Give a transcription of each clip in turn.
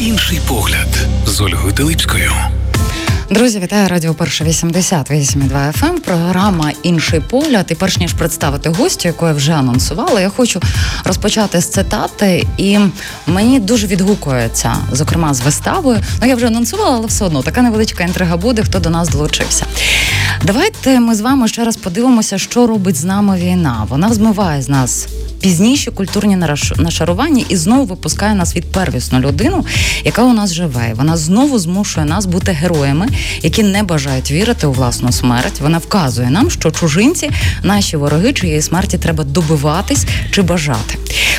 Інший погляд з Ольгою Телипською. Друзі, вітаю радіо Перше 88,2 FM, ем. Програма Інший погляд. І перш ніж представити гостю, яку я вже анонсувала, я хочу розпочати з цитати, і мені дуже відгукується, зокрема з виставою. Ну я вже анонсувала, але все одно така невеличка інтрига буде, хто до нас долучився. Давайте ми з вами ще раз подивимося, що робить з нами війна. Вона змиває з нас пізніші культурні нашарування і знову випускає на світ первісну людину, яка у нас живе. Вона знову змушує нас бути героями, які не бажають вірити у власну смерть. Вона вказує нам, що чужинці наші вороги, чиєї смерті треба добиватись чи бажати.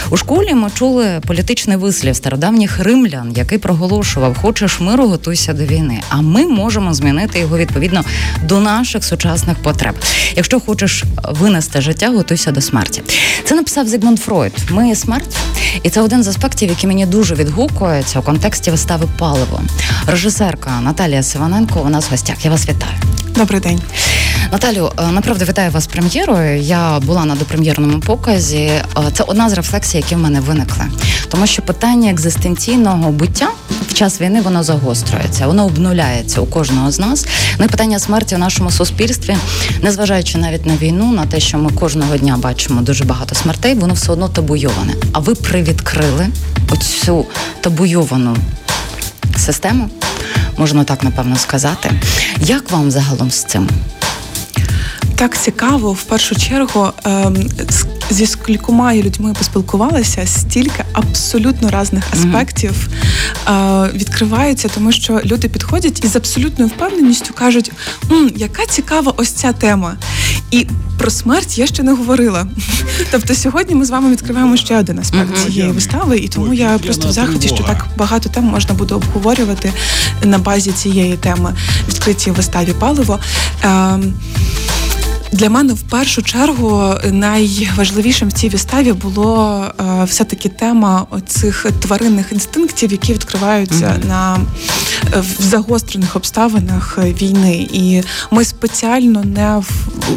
У школі ми чули політичний вислів стародавніх римлян, який проголошував Хочеш миру, готуйся до війни. А ми можемо змінити його відповідно до наших сучасних потреб. Якщо хочеш винести життя, готуйся до смерті. Це написав Зигмунд Фройд. Ми смерть, і це один з аспектів, який мені дуже відгукується у контексті вистави паливо. Режисерка Наталія Сиваненко. Вона з гостях. Я вас вітаю. Добрий день. Наталю, е, направду вітаю вас з прем'єрою. Я була на допрем'єрному показі. Е, це одна з рефлексій, які в мене виникли, тому що питання екзистенційного буття в час війни воно загострюється, воно обнуляється у кожного з нас. Ну і питання смерті в нашому суспільстві, незважаючи навіть на війну, на те, що ми кожного дня бачимо дуже багато смертей, воно все одно табуйоване. А ви привідкрили оцю табуйовану систему, можна так напевно сказати. Як вам загалом з цим? Так цікаво в першу чергу ем, зі скількома людьми поспілкувалася, стільки абсолютно різних аспектів mm-hmm. відкриваються, тому що люди підходять і з абсолютною впевненістю кажуть, М, яка цікава ось ця тема. І про смерть я ще не говорила. Тобто сьогодні ми з вами відкриваємо ще один аспект mm-hmm. цієї вистави, і тому я просто в захваті, що так багато тем можна буде обговорювати на базі цієї теми відкритій виставі паливо. Ем, для мене в першу чергу найважливішим в цій виставі було е, все-таки тема цих тваринних інстинктів, які відкриваються mm-hmm. на в загострених обставинах війни. І ми спеціально не в,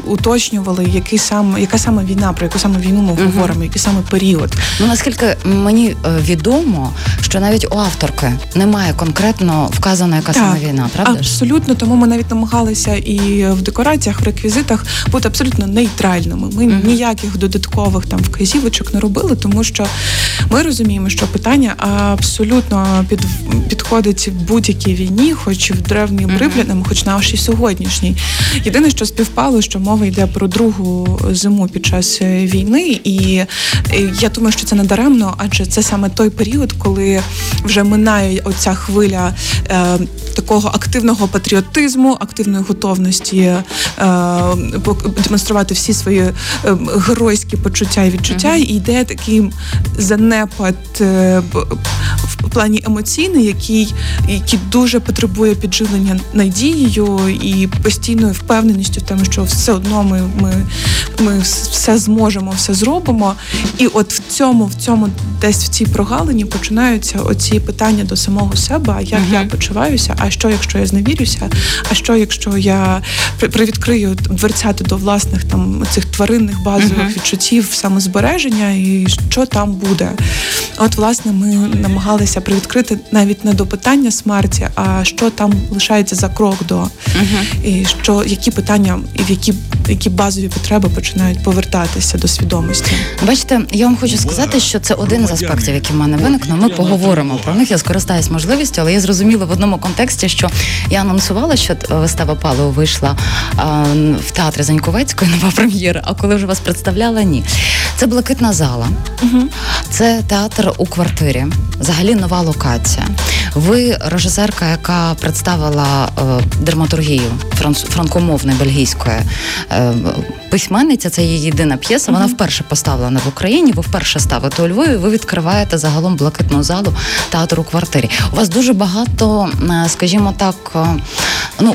уточнювали, який саме яка саме війна, про яку саме війну ми mm-hmm. говоримо, який саме період. Ну наскільки мені е, відомо, що навіть у авторки немає конкретно вказано, яка так, саме війна, правда? Абсолютно, тому ми навіть намагалися і в декораціях, в реквізитах бути абсолютно нейтральними. Ми uh-huh. ніяких додаткових там вказівочок не робили, тому що ми розуміємо, що питання абсолютно під підходить в будь-якій війні, хоч в древнім uh-huh. римлянам, хоч нашій сьогоднішній. Єдине, що співпало, що мова йде про другу зиму під час е, війни, і я думаю, що це не даремно, адже це саме той період, коли вже минає оця хвиля е, такого активного патріотизму, активної готовності е, демонструвати всі свої е, геройські почуття і відчуття, mm-hmm. і йде такий занепад е, в плані емоційний, який який дуже потребує підживлення надією і постійною впевненістю в тому, що все одно ми ми, ми все зможемо, все зробимо. І от в цьому, в цьому, десь в цій прогалині починаються оці питання до самого себе: а як uh-huh. я почуваюся, а що, якщо я зневірюся, а що, якщо я привідкрию дверцята до власних там цих тваринних базових uh-huh. відчуттів самозбереження, і що там буде? От, власне, ми намагалися привідкрити навіть не до питання смерті, а що там лишається за крок до uh-huh. і що які питання і в які які базові потреби починають повертатися до свідомості. Бачите, я вам хочу сказати, що це один з аспектів, який в мене виникнув. Ми поговоримо про них. Я скористаюсь можливістю, але я зрозуміла в одному контексті, що я анонсувала, що вистава Палео вийшла а, в театрі Заньковецької нова прем'єра. А коли вже вас представляла, ні. Це блакитна зала, угу. це театр у квартирі. Взагалі нова локація. Ви режисерка, яка представила е, дерматургію франкомовної бельгійської е, письменниця. Це її єдина п'єса. Вона вперше поставлена в Україні. Ви вперше ставите у Львові. Ви відкриваєте загалом блакитну залу театру квартирі. У вас дуже багато, е, скажімо так, е, ну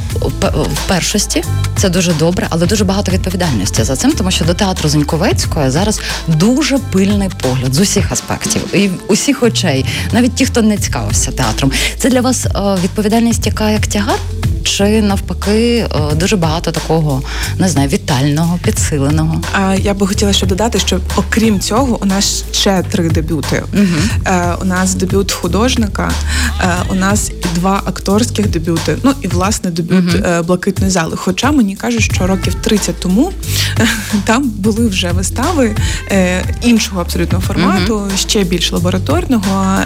в першості це дуже добре, але дуже багато відповідальності за цим, тому що до театру Зеньковецької зараз дуже пильний погляд з усіх аспектів і усіх очей, навіть ті, хто не цікавився театром. Це для вас е, відповідальність, яка як тягар? Чи навпаки е, дуже багато такого не знаю, вітального, підсиленого. А я би хотіла ще додати, що окрім цього, у нас ще три дебюти. Угу. У нас дебют художника, у нас і два акторських дебюти. Ну і власне дебют угу. блакитної зали. Хоча мені кажуть, що років 30 тому там були вже вистави іншого абсолютно формату, угу. ще більш лабораторного.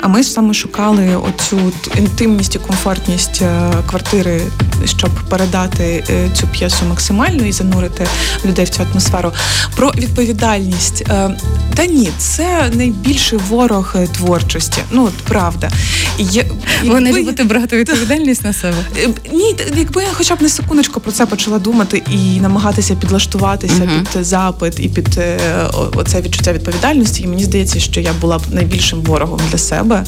А ми саме шукали оцю інтимність і комфортність квартири, щоб передати цю п'єсу максимально і занурити людей в цю атмосферу. Про відповідальність та ні, це найбільший ворог творчості. Ну от правда. Я, Ви не любите брати відповідальність на себе? Е, ні, якби я хоча б не секундочку про це почала думати і намагатися підлаштуватися uh-huh. під запит і під е, оце відчуття відповідальності, і мені здається, що я була б найбільшим ворогом для себе.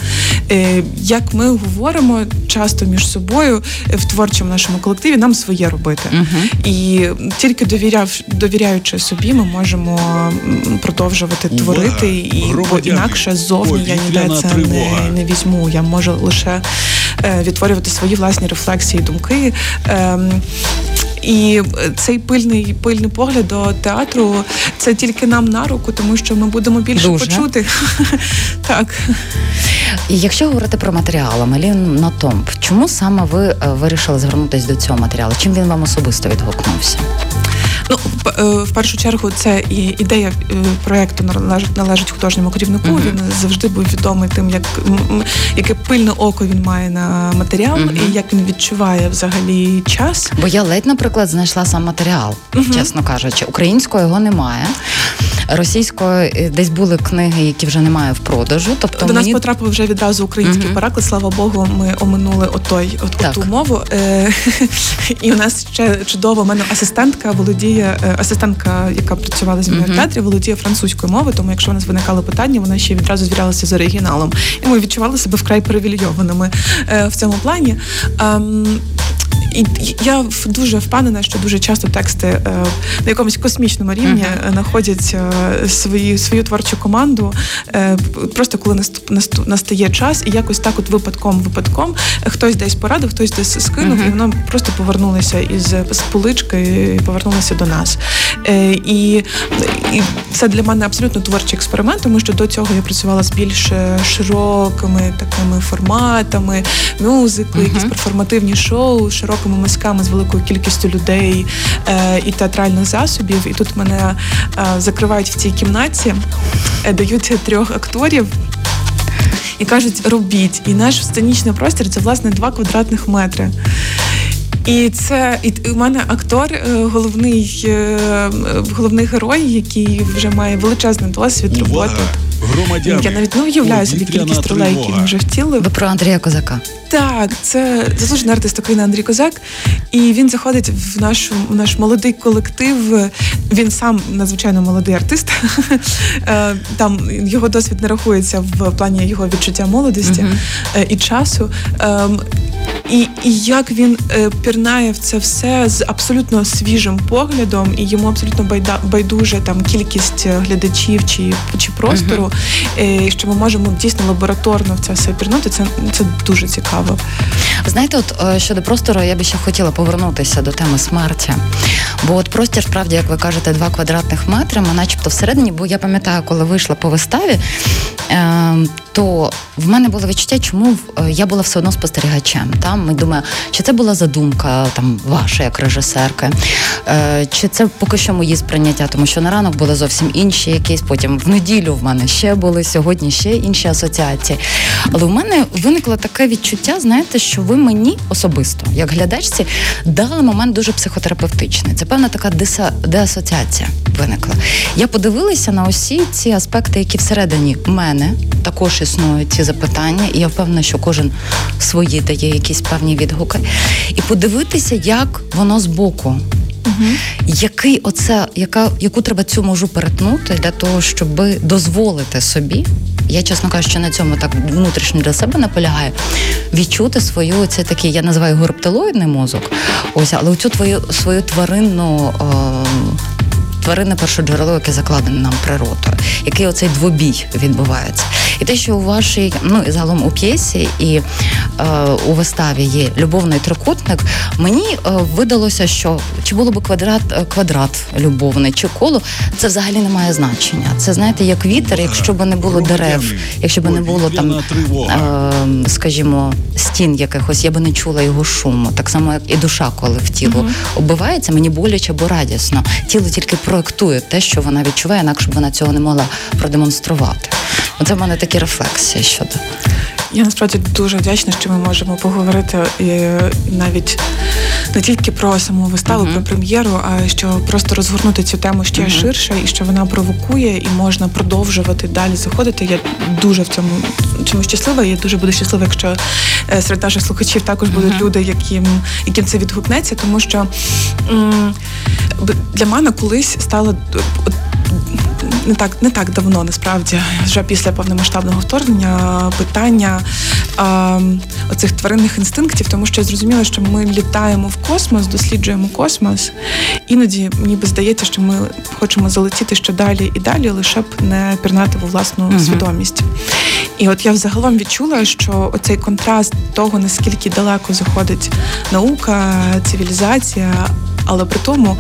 Е, як ми говоримо часто між собою в творчому нашому колективі, нам своє робити. Uh-huh. І тільки довіряв, довіряючи собі, ми можемо продовжувати Увага! творити, і бо інакше зовні я ніде це не, не візьму. Я можу лише е, відтворювати свої власні рефлексії, думки. Е, і цей пильний пильний погляд до театру це тільки нам на руку, тому що ми будемо більше Дуже. почути. Так. І якщо говорити про матеріал Амелін Натомп, чому саме ви е, вирішили звернутися до цього матеріалу? Чим він вам особисто відгукнувся? Ну е, в першу чергу це і ідея е, проекту належить належить художньому керівнику. Uh-huh. Він завжди був відомий тим, як яке пильне око він має на матеріал uh-huh. і як він відчуває взагалі час. Бо я ледь, наприклад, знайшла сам матеріал, uh-huh. чесно кажучи, українського його немає. Російською е, десь були книги, які вже немає в продажу. Тобто до мені... нас потрапив вже відразу український uh-huh. переклад. Слава Богу, ми оминули отой от, оту мову. Е- І у нас ще чудово. У мене асистентка володіє е, асистентка, яка працювала зі мною uh-huh. в театрі, володіє французькою мовою. Тому якщо у нас виникали питання, вона ще відразу звірялася з оригіналом. І ми відчували себе вкрай привілейованими е, в цьому плані. І я дуже впевнена, що дуже часто тексти е, на якомусь космічному рівні uh-huh. знаходять е, свої свою творчу команду. Е, просто коли настає час, і якось так, от випадком, випадком, хтось десь порадив, хтось десь скинув, uh-huh. і воно просто повернулося із з полички і повернулося до нас. І, і це для мене абсолютно творчий експеримент, тому що до цього я працювала з більш широкими такими форматами, мюзикли, uh-huh. якісь перформативні шоу, широкими мазками з великою кількістю людей е, і театральних засобів. І тут мене е, закривають в цій кімнаті, е, дають трьох акторів. І кажуть, робіть. І наш сценічний простір це власне два квадратних метри. І це і у мене актор, головний головний герой, який вже має величезний досвід роботи. Громадяни. Я навіть не уявляю собі кількість ролей, які він вже втілив. Ви про Андрія Козака. Так, це заслужений артист України Андрій Козак, і він заходить в наш, в наш молодий колектив. Він сам надзвичайно молодий артист. Е, там його досвід не рахується в плані його відчуття молодості uh-huh. і часу. І і як він е, пірнає в це все з абсолютно свіжим поглядом, і йому абсолютно байда, байдуже там кількість глядачів чи чи простору, uh-huh. е, що ми можемо дійсно лабораторно в це все пірнути. Це це дуже цікаво. Знаєте, от е, щодо простору, я би ще хотіла повернутися до теми смерті. Бо от простір, справді, як ви кажете, два квадратних метри, ми начебто всередині, бо я пам'ятаю, коли вийшла по виставі, е, то в мене було відчуття, чому е, я була все одно спостерігачем. Там ми думаю, чи це була задумка там ваша як режисерки, е, чи це поки що мої сприйняття, тому що на ранок були зовсім інші якісь. Потім в неділю в мене ще були сьогодні ще інші асоціації. Але в мене виникло таке відчуття, знаєте, що ви мені особисто, як глядачці, дали момент дуже психотерапевтичний. Це певна така деасоціація виникла. Я подивилася на усі ці аспекти, які всередині мене також існують ці запитання, і я впевнена, що кожен свої дає якісь певні відгуки, і подивитися, як воно збоку. Угу. Який оце, яка, яку треба цю можу перетнути для того, щоб дозволити собі, я чесно кажучи, на цьому так внутрішньо для себе наполягаю, відчути свою це такий, я називаю його рептилоїдний мозок. Ось, але оцю твою свою тваринну. Е, тварини перше джерело, яке закладене нам природою, який оцей двобій відбувається. І те, що у вашій, ну і загалом у п'єсі і е, у виставі є любовний трикутник, мені е, видалося, що чи було б квадрат е, квадрат любовний, чи коло, це взагалі не має значення. Це знаєте, як вітер, якщо б не було дерев, якщо б не було там, е, скажімо, стін якихось, я би не чула його шуму. Так само, як і душа, коли в тіло оббивається, мені боляче або радісно. Тіло тільки проектує те, що вона відчуває, інакше б вона цього не могла продемонструвати. Оце в мене такі рефлексії щодо. Я насправді дуже вдячна, що ми можемо поговорити і навіть не тільки про саму виставу, uh-huh. про прем'єру, а що просто розгорнути цю тему ще uh-huh. ширше, і що вона провокує, і можна продовжувати далі заходити. Я дуже в цьому чому щаслива. Я дуже буду щаслива, якщо е, серед наших слухачів також будуть uh-huh. люди, яким яким це відгукнеться, тому що м- для мене колись стало не так не так давно, насправді, вже після повномасштабного вторгнення питання а, оцих тваринних інстинктів, тому що я зрозуміла, що ми літаємо в космос, досліджуємо космос. Іноді ніби здається, що ми хочемо залетіти ще далі і далі, лише б не пірнати в власну uh свідомість. І от я взагалом відчула, що оцей контраст того, наскільки далеко заходить наука, цивілізація але при тому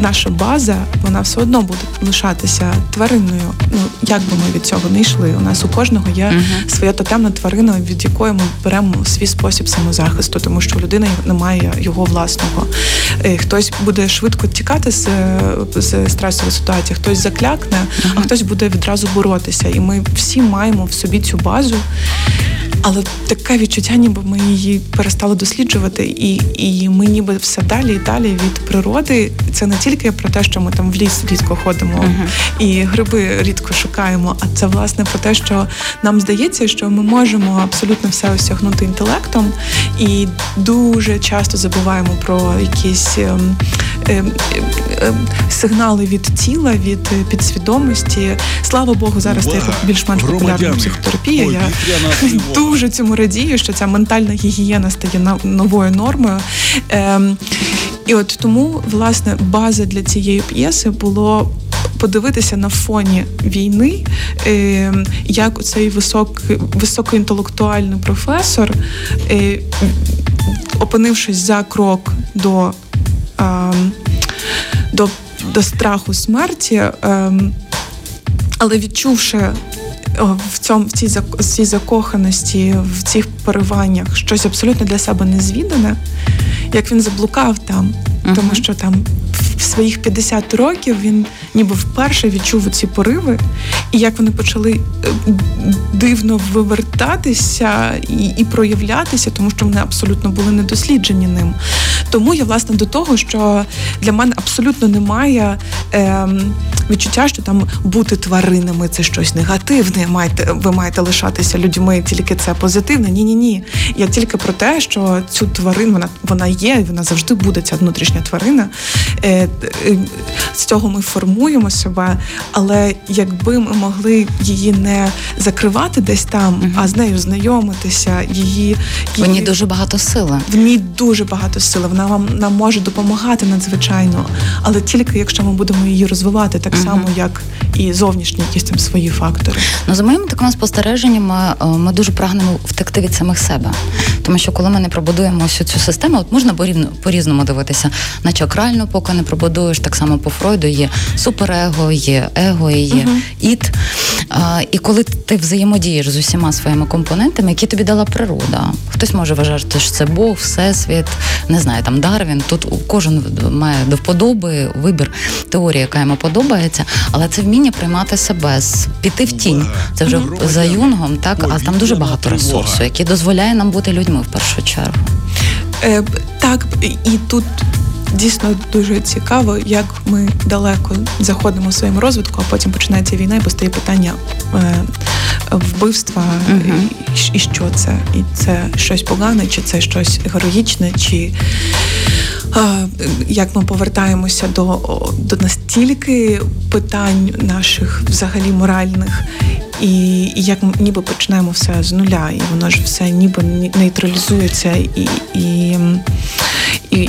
наша база вона все одно буде лишатися тваринною. Ну як би ми від цього не йшли? У нас у кожного є uh-huh. своя тотемна тварина, від якої ми беремо свій спосіб самозахисту, тому що у людини немає його власного. Е, хтось буде швидко тікати з з стресової ситуації, хтось заклякне, uh-huh. а хтось буде відразу боротися. І ми всі маємо в собі цю базу. Але таке відчуття, ніби ми її перестали досліджувати, і і ми ніби все далі і далі від природи. Це не тільки про те, що ми там в ліс рідко ходимо uh-huh. і гриби рідко шукаємо. А це власне про те, що нам здається, що ми можемо абсолютно все осягнути інтелектом, і дуже часто забуваємо про якісь е, е, е, сигнали від тіла, від підсвідомості. Слава Богу, зараз стає більш-менш популярна психотерапія. Я дуже цьому радію, що ця ментальна гігієна стає новою нормою. Ем, І от тому, власне, база для цієї п'єси було. Подивитися на фоні війни, е, як цей висок, високоінтелектуальний професор, е, опинившись за крок до е, до, до страху смерті, е, але відчувши в цьому в цій цій закоханості, в цих пориваннях щось абсолютно для себе незвідане, як він заблукав там, uh-huh. тому що там в своїх 50 років він ніби вперше відчув ці пориви, і як вони почали е, дивно вивертатися і і проявлятися, тому що вони абсолютно були недосліджені ним. Тому я власне до того, що для мене абсолютно немає е, відчуття, що там бути тваринами це щось негативне. Маєте ви маєте лишатися людьми, тільки це позитивне. Ні, ні, ні. Я тільки про те, що цю тварину вона вона є, вона завжди буде ця внутрішня тварина. Е, з цього ми формуємо себе, але якби ми могли її не закривати десь там, угу. а з нею знайомитися, її в ній дуже багато сили. В ній дуже багато сили. Вона вам нам може допомагати надзвичайно, але тільки якщо ми будемо її розвивати, так угу. само як і зовнішні якісь там свої фактори. Ну за моїми такими спостереженнями, е, ми дуже прагнемо втекти від самих себе, тому що коли ми не пробудуємо всю цю систему, от можна по різному дивитися на чакральну, поки не пробудуєш так само по Фройду. Є суперего, є его, і є uh-huh. іт. А, І коли ти взаємодієш з усіма своїми компонентами, які тобі дала природа, хтось може вважати, що це Бог, всесвіт, не знаю, там Дарвін. Тут кожен має до вподоби вибір теорії, яка йому подобається, але це вміння приймати себе, піти в тінь. Це вже uh-huh. за юнгом, так а там дуже багато ресурсу, який дозволяє нам бути людьми в першу чергу. Е, Так, і тут дійсно дуже цікаво, як ми далеко заходимо в своєму розвитку, а потім починається війна і постає питання е, вбивства, uh-huh. і, і що це? І це щось погане, чи це щось героїчне, чи як ми повертаємося до, до настільки питань наших взагалі моральних. І як ми ніби починаємо все з нуля, і воно ж все ніби нейтралізується і і, і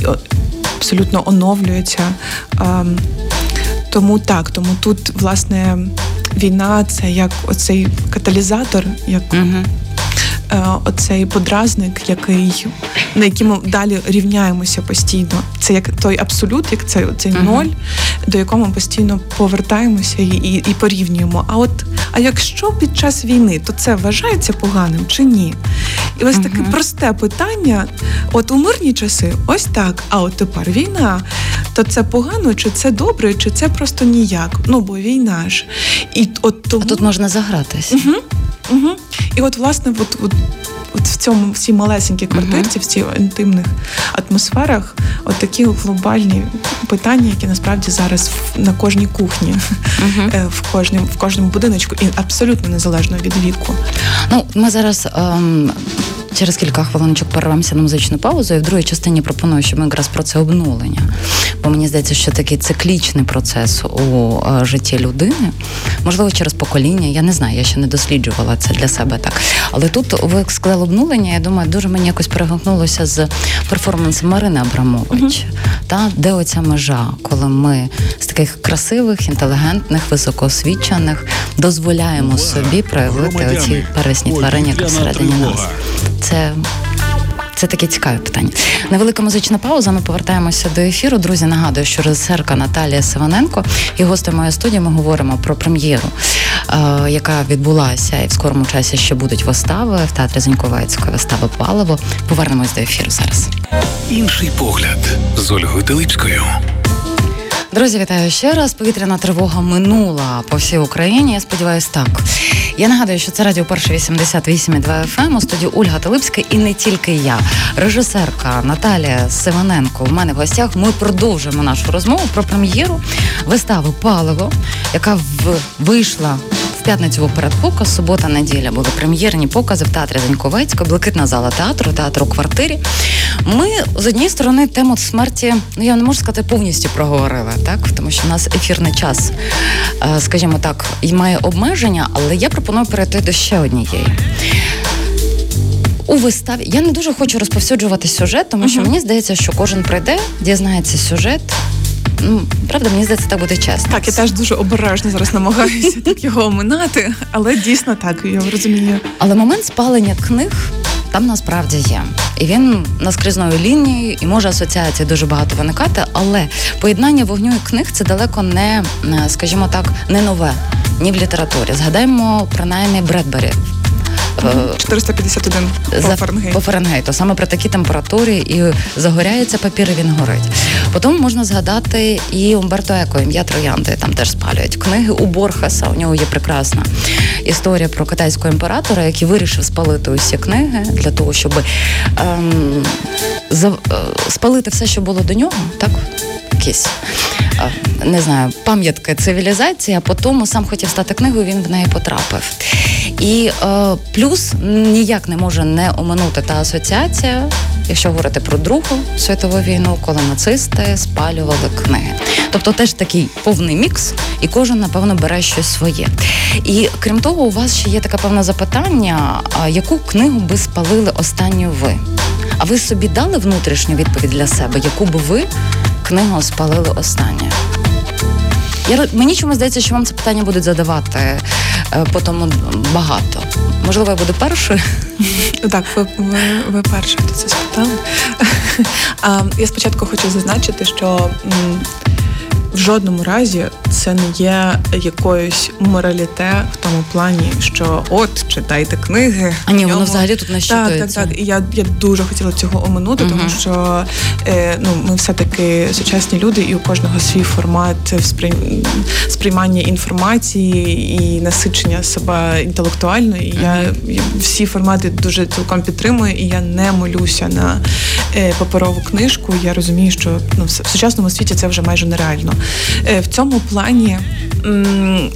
абсолютно оновлюється. Тому так, тому тут власне війна це як оцей каталізатор, як угу. Оцей подразник, який на який ми далі рівняємося постійно. Це як той абсолют, як цей, цей uh-huh. ноль, до якого ми постійно повертаємося і, і, і порівнюємо. А от а якщо під час війни, то це вважається поганим чи ні? І ось таке uh-huh. просте питання: от у мирні часи, ось так. А от тепер війна, то це погано, чи це добре, чи це просто ніяк? Ну бо війна ж. І от тому... А тут можна загратись. Угу. Угу. І от, власне, от, от, от в цьому всій малесенькій квартирці, в цій інтимних атмосферах, от такі глобальні питання, які насправді зараз на кожній кухні, uh-huh. в кожному в кожному будиночку, і абсолютно незалежно від віку. Ну, ми зараз. Ем... Через кілька хвилиночок перервемося на музичну паузу, і в другій частині пропоную, щоб ми якраз про це обнулення. Бо мені здається, що такий циклічний процес у е, житті людини, можливо, через покоління. Я не знаю, я ще не досліджувала це для себе так. Але тут ви сказали обнулення. Я думаю, дуже мені якось перегукнулося з перформансом Марини Абрамович, uh та де оця межа, коли ми з таких красивих, інтелігентних, високоосвічених дозволяємо собі проявити оці пересні тварини, яка всередині нас. Це це таке цікаве питання. Невелика музична пауза. Ми повертаємося до ефіру. Друзі, нагадую, що режисерка Наталія Сиваненко і гостем моєї студії ми говоримо про прем'єру, е, яка відбулася, і в скорому часі ще будуть вистави в театрі Зіньковецької вистави Паливо. Повернемось до ефіру зараз. Інший погляд з Ольгою Теличкою. Друзі, вітаю ще раз. Повітряна тривога минула по всій Україні. Я сподіваюся, так. Я нагадую, що це радіо перше 88,2 FM, у студії Ольга Талипська і не тільки я. Режисерка Наталія Сиваненко. У мене в гостях ми продовжуємо нашу розмову про прем'єру вистави Паливо, яка в вийшла п'ятницю передпоказ, субота, неділя були прем'єрні покази в театрі Заньковецька, блакитна зала театру, театр у квартирі. Ми з однієї сторони тему смерті, ну я не можу сказати, повністю проговорили, так тому що у нас ефірний час, е, скажімо так, і має обмеження, але я пропоную перейти до ще однієї. У виставі я не дуже хочу розповсюджувати сюжет, тому що uh-huh. мені здається, що кожен прийде, дізнається сюжет, Ну, правда, мені здається, так буде чесно. Так, я теж дуже обережно зараз намагаюся так його оминати, але дійсно так, я розумію. Але момент спалення книг. Там насправді є, і він наскрізною лінією, і може асоціації дуже багато виникати, але поєднання вогню і книг це далеко не, скажімо так, не нове ні в літературі. Згадаємо принаймні Бредбері 451 по Фаренгейту. по Фаренгейту. Саме при такій температурі і загоряється папір, і він горить. Потім можна згадати і Умберто Еко, ім'я Троянди. Там теж спалюють книги у Борхаса. У нього є прекрасна історія про китайського імператора, який вирішив спалити усі книги для того, щоб ем, за, е, спалити все, що було до нього, так якісь не знаю, пам'ятки цивілізації, а потім сам хотів стати книгою, він в неї потрапив. І е, плюс ніяк не може не оминути та асоціація, якщо говорити про Другу світову війну, коли нацисти спалювали книги. Тобто теж такий повний мікс, і кожен, напевно, бере щось своє. І крім того, у вас ще є таке певне запитання: яку книгу би спалили останню ви? А ви собі дали внутрішню відповідь для себе, яку би ви книгу спалили останнє? Я мені чому здається, що вам це питання будуть задавати е, по тому багато. Можливо, я буду першою. Так, ви ви, ви перші, це спитали. Я спочатку хочу зазначити, що в жодному разі це не є якоюсь мораліте в тому плані, що от читайте книги. А ні, воно взагалі тут нащитується. Так, так, так. І я я дуже хотіла цього оминути, угу. тому що е, ну ми все таки сучасні люди, і у кожного свій формат сприй... сприймання інформації і насичення себе інтелектуально. І я, я всі формати дуже цілком підтримую, і я не молюся на е, паперову книжку. Я розумію, що ну в сучасному світі це вже майже нереально. Е, в цьому плані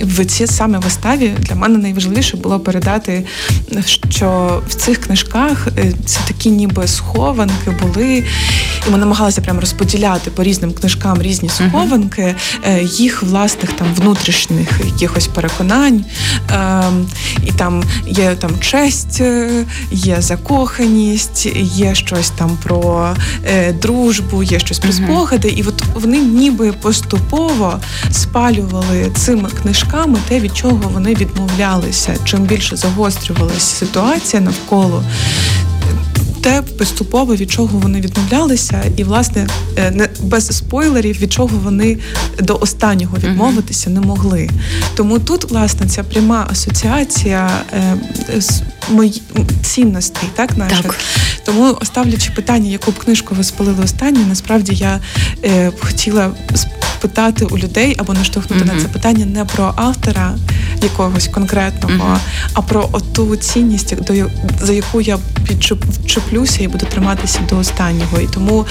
в цій саме виставі для мене найважливіше було передати, що в цих книжках е, це такі ніби схованки були, і ми намагалися прямо розподіляти по різним книжкам різні схованки, uh їх власних там внутрішніх якихось переконань. Ем, і там є там честь, е, є закоханість, є щось там про дружбу, є щось про спогади, і от вони ніби поступово спалювали цими книжками те, від чого вони відмовлялися. Чим більше загострювалася ситуація навколо. Те поступово від чого вони відмовлялися, і власне е, не без спойлерів, від чого вони до останнього відмовитися не могли. Тому тут, власне, ця пряма асоціація е, з мої цінностей, так наших. Так. Тому ставлячи питання, яку б книжку ви спалили останню, насправді я е, хотіла питати у людей або наштовхнути mm-hmm. на це питання не про автора якогось конкретного, mm-hmm. а про оту цінність, до за яку я підчеплюся і буду триматися до останнього. І тому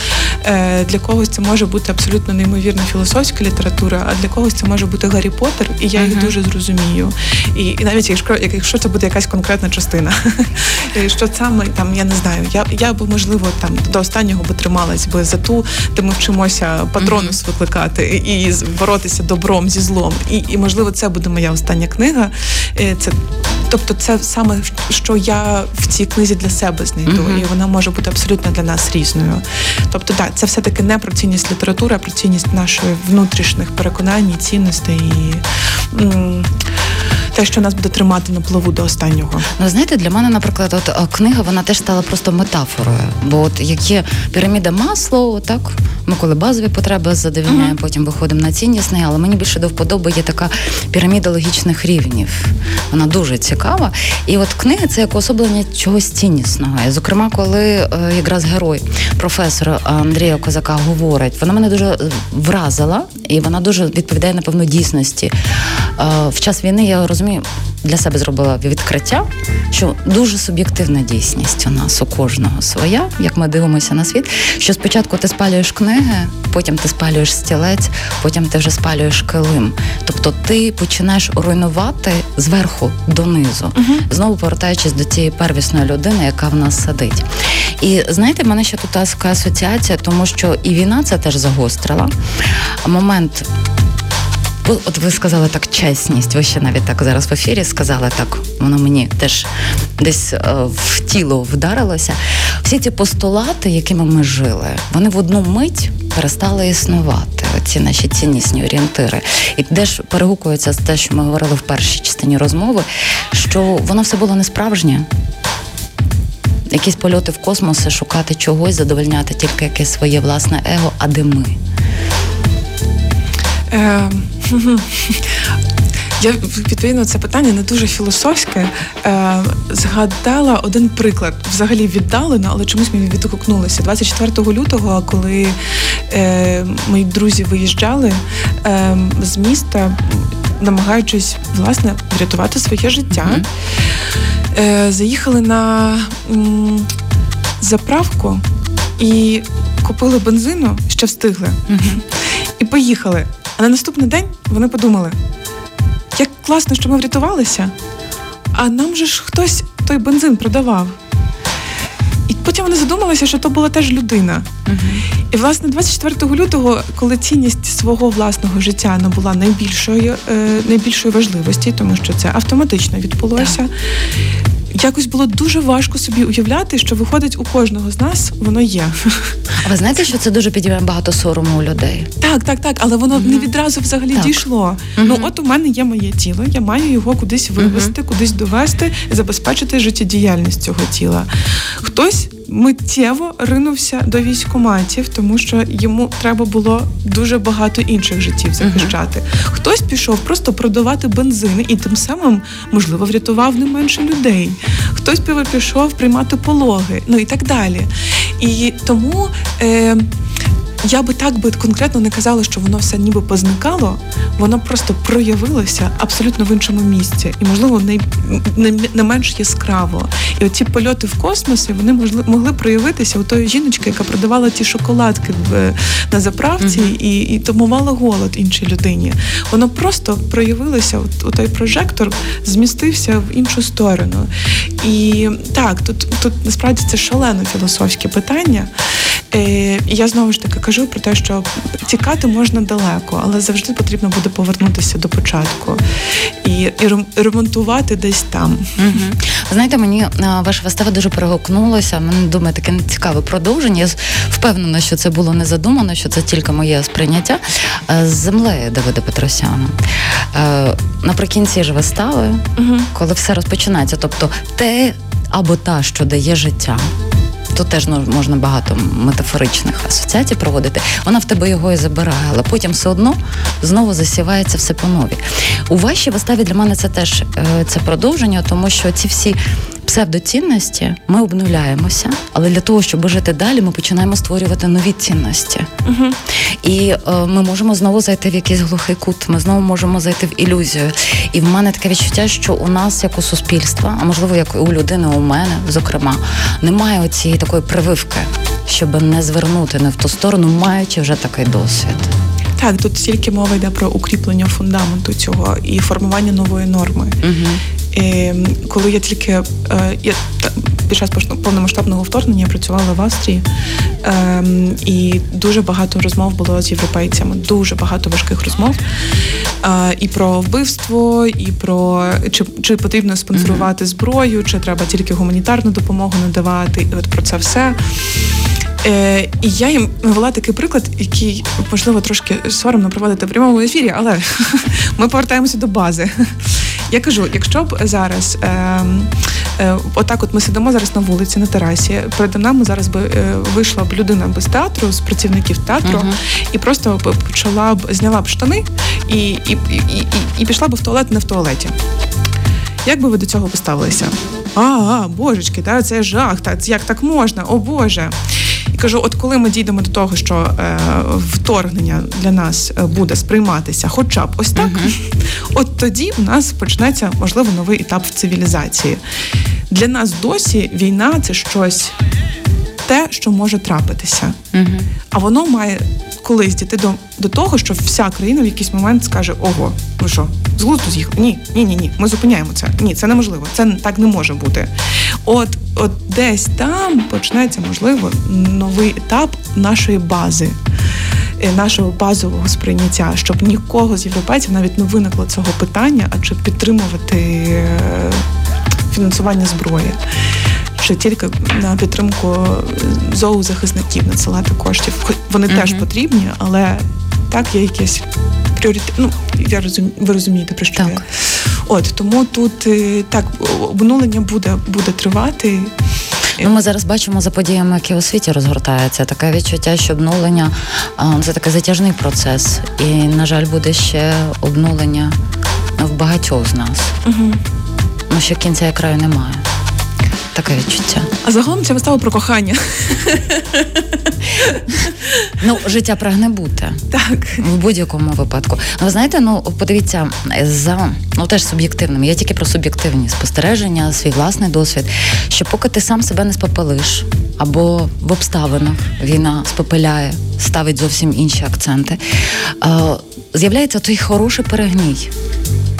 е, для когось це може бути абсолютно неймовірна філософська література, а для когось це може бути Гаррі Поттер, і я mm-hmm. їх дуже зрозумію. І і навіть якщо якщо це буде якась конкретна частина, що саме там я не знаю, я я б можливо там до останнього би трималась би за ту, де ми вчимося патронус викликати і боротися добром зі злом. І, і можливо, це буде моя остання книга. Е, це Тобто, це саме що я в цій книзі для себе знайду, mm-hmm. і вона може бути абсолютно для нас різною. Тобто, так, це все таки не про цінність літератури, а про цінність нашої внутрішніх переконань, цінностей і те, що нас буде тримати на плаву до останнього. Ну знаєте, для мене, наприклад, от книга вона теж стала просто метафорою. Бо от як є піраміда масло, так ми коли базові потреби задовільняємо, uh-huh. потім виходимо на ціннісний, але мені більше до вподоби є така піраміда логічних рівнів. Вона дуже цікава. І от книга це як особлення чогось ціннісного. І, зокрема, коли е, якраз герой, професор Андрія Козака говорить, вона мене дуже вразила, і вона дуже відповідає напевно дійсності. Е, в час війни я розумію, для себе зробила відкриття, що дуже суб'єктивна дійсність у нас у кожного своя, як ми дивимося на світ. Що спочатку ти спалюєш книги, потім ти спалюєш стілець, потім ти вже спалюєш килим. Тобто ти починаєш руйнувати зверху донизу, угу. знову повертаючись до цієї первісної людини, яка в нас сидить. І знаєте, в мене ще тут така асоціація, тому що і війна це теж загострила момент. От ви сказали так чесність. Ви ще навіть так зараз в ефірі сказали так. Воно мені теж десь е, в тіло вдарилося. Всі ці постулати, якими ми жили, вони в одну мить перестали існувати. Ці наші ціннісні орієнтири, і де ж перегукується з те, що ми говорили в першій частині розмови, що воно все було не справжнє. Якісь польоти в космоси, шукати чогось, задовольняти тільки якесь своє власне его, а де ми. Е, я відповідно це питання не дуже філософське. Е, Згадала один приклад, взагалі віддалено, але чомусь мені відгукнулося. 24 лютого, коли е, мої друзі виїжджали е, з міста, намагаючись власне врятувати своє життя, е, заїхали на м, заправку і купили бензину, ще встигли, і поїхали. А на наступний день вони подумали, як класно, що ми врятувалися, а нам же ж хтось той бензин продавав. І потім вони задумалися, що то була теж людина. Uh-huh. І, власне, 24 лютого, коли цінність свого власного життя набула найбільшої е, найбільшої важливості, тому що це автоматично відбулося. Yeah якось було дуже важко собі уявляти, що виходить у кожного з нас, воно є. А ви знаєте, що це дуже підіймає багато сорому у людей? Так, так, так, але воно mm-hmm. не відразу взагалі так. дійшло. Mm-hmm. Ну от у мене є моє тіло, я маю його кудись вивести, mm-hmm. кудись довести і забезпечити життєдіяльність цього тіла. Хтось миттєво ринувся до військоматів, тому що йому треба було дуже багато інших життів захищати. Uh-huh. Хтось пішов просто продавати бензини і тим самим, можливо, врятував не менше людей. Хтось пішов приймати пологи, ну і так далі. І тому. Е, я би так би конкретно не казала, що воно все ніби позникало, воно просто проявилося абсолютно в іншому місці, і можливо не, не, не менш яскраво. І оці польоти в космосі вони можли могли проявитися у тої жіночки, яка продавала ті шоколадки в на заправці, mm-hmm. і і тому мала голод іншій людині. Воно просто проявилося у той прожектор, змістився в іншу сторону. І так, тут тут насправді це шалено філософське питання. Е, Я знову ж таки кажу про те, що тікати можна далеко, але завжди потрібно буде повернутися до початку і і ремонтувати десь там. Угу. Знаєте, мені ваша вистава дуже перегукнулася. Мене думаю, таке цікаве продовження. Я впевнена, що це було не задумано, що це тільки моє сприйняття з землею Давида Петросяна. Е, наприкінці ж вистави, угу. коли все розпочинається, тобто те або та, що дає життя. Тут теж ну, можна багато метафоричних асоціацій проводити. Вона в тебе його і забирає, але потім все одно знову засівається все по нові. У вашій виставі для мене це теж е, це продовження, тому що ці всі псевдоцінності ми обнуляємося, але для того, щоб жити далі, ми починаємо створювати нові цінності. Угу. І е, ми можемо знову зайти в якийсь глухий кут, ми знову можемо зайти в ілюзію. І в мене таке відчуття, що у нас, як у суспільства, а можливо, як і у людини, у мене, зокрема, немає цієї такої прививки, щоб не звернути не в ту сторону, маючи вже такий досвід. Так, тут тільки мова йде про укріплення фундаменту цього і формування нової норми. Угу. І коли я тільки е, я під час повномасштабного вторгнення я працювала в Австрії, ем, і дуже багато розмов було з європейцями, дуже багато важких розмов е, і про вбивство, і про чи чи потрібно спонсорувати зброю, чи треба тільки гуманітарну допомогу надавати. І от про це все. Е, І я їм навела такий приклад, який можливо трошки соромно проводити в прямому ефірі, але ми повертаємося до бази. Я кажу, якщо б зараз е, е, отак, от ми сидимо зараз на вулиці, на терасі, перед нами зараз би е, вийшла б людина без театру, з працівників театру, uh-huh. і просто б почала б зняла б штани і, і, і, і, і пішла б в туалет не в туалеті. Як би ви до цього поставилися? А, а божечки, та це жах, та як так можна? О Боже. І кажу: от коли ми дійдемо до того, що е, вторгнення для нас е, буде сприйматися, хоча б ось так, uh-huh. от тоді у нас почнеться можливо новий етап в цивілізації. Для нас досі війна це щось те, що може трапитися, uh-huh. а воно має колись дійти до до того, що вся країна в якийсь момент скаже: Ого, ви що, з глузду з'їхав? Ні, ні, ні, ні. Ми зупиняємо це. Ні, це неможливо. Це так не може бути. От, от десь там почнеться можливо новий етап нашої бази. Е, нашого базового сприйняття, щоб нікого з європейців навіть не виникло цього питання, а чи підтримувати е, фінансування зброї чи тільки на підтримку зоозахисників надсилати коштів. Вони mm-hmm. теж потрібні, але так є якісь пріоритет. Ну я розумію, ви розумієте про що так. я. От тому тут е, так обнулення буде буде тривати. Ну, Ми зараз бачимо за подіями, які у світі розгортаються. Таке відчуття, що обнулення це такий затяжний процес, і на жаль, буде ще обнулення в багатьох з нас. Угу. Ну ще кінця і краю немає таке відчуття. А загалом ця вистава про кохання. Ну, життя прагне бути. Так. В будь-якому випадку. Ви знаєте, ну подивіться, за ну теж суб'єктивним. Я тільки про суб'єктивні спостереження, свій власний досвід. Що поки ти сам себе не спопелиш, або в обставинах війна спопиляє, ставить зовсім інші акценти, з'являється той хороший перегній,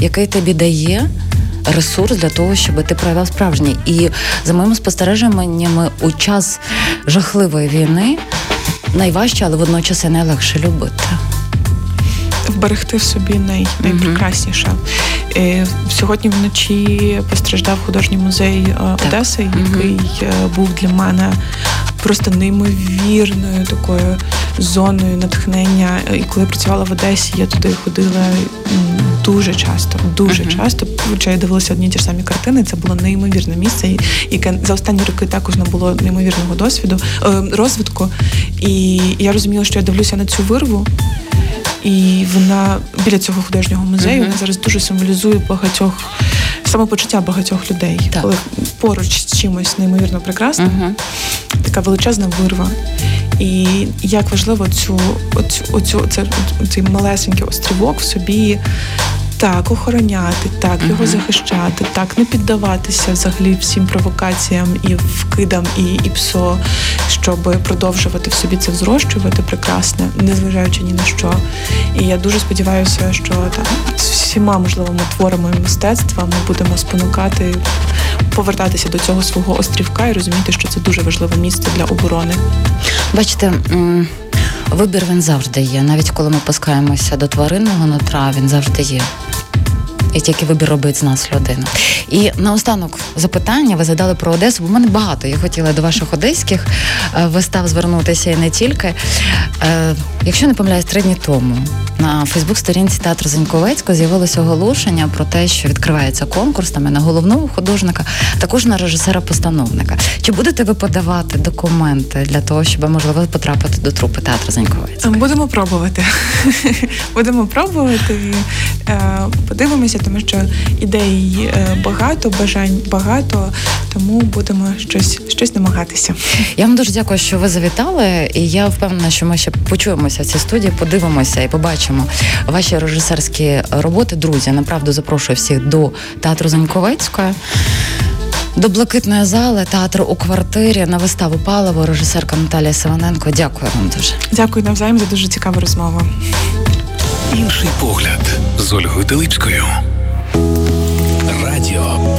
який тобі дає ресурс для того, щоб ти проявив справжній. І за моїми спостереженнями, у час жахливої війни найважче, але водночас і найлегше любити. Вберегти в собі най, найпрекрасніше. Mm-hmm. Сьогодні вночі постраждав художній музей е, Одеси, який mm-hmm. був для мене просто неймовірною такою зоною натхнення. І коли я працювала в Одесі, я туди ходила дуже часто, дуже uh-huh. часто. Хоча я дивилася одні ті ж самі картини. Це було неймовірне місце, яке за останні роки також набуло неймовірного досвіду е, розвитку. І я розуміла, що я дивлюся на цю вирву. І вона біля цього художнього музею uh-huh. вона зараз дуже символізує багатьох самопочуття багатьох людей, так. коли поруч з чимось неймовірно прекрасним, uh-huh. така величезна вирва. І як важливо цю оцю, оцю це цей малесенький острівок в собі. Так, охороняти, так, його Мгм. захищати, так, не піддаватися взагалі всім провокаціям і вкидам, і, і псо, щоб продовжувати в собі це взрощувати прекрасне, незважаючи ні на що. І я дуже сподіваюся, що там з всіма можливими творами мистецтва ми будемо спонукати повертатися до цього свого острівка і розуміти, що це дуже важливе місце для оборони. Бачите, м, вибір він завжди є. Навіть коли ми пускаємося до тваринного нутра, він завжди є. І тільки вибір робить з нас людина. І наостанок запитання ви задали про Одесу, бо в мене багато. Я хотіла до ваших одеських е, вистав звернутися і не тільки. Е, Якщо не помиляюсь, три дні тому на Фейсбук-сторінці театру Заньковецького з'явилося оголошення про те, що відкривається конкурс там і на головного художника, також на режисера-постановника. Чи будете ви подавати документи для того, щоб можливо потрапити до трупи театру Заньковецького? Будемо пробувати. Будемо пробувати. і, е, Подивимося, тому що ідей е, багато, бажань багато, тому будемо щось, щось намагатися. Я вам дуже дякую, що ви завітали. І я впевнена, що ми ще почуємося в цій студії, подивимося і побачимо бачимо. Ваші режисерські роботи, друзі, направду запрошую всіх до театру Заньковецької. До блакитної зали театру у квартирі на виставу паливо режисерка Наталія Севаненко. Дякую вам дуже. Дякую навзаєм за дуже цікаву розмову. Інший погляд з Ольгою Телипською. Радіо.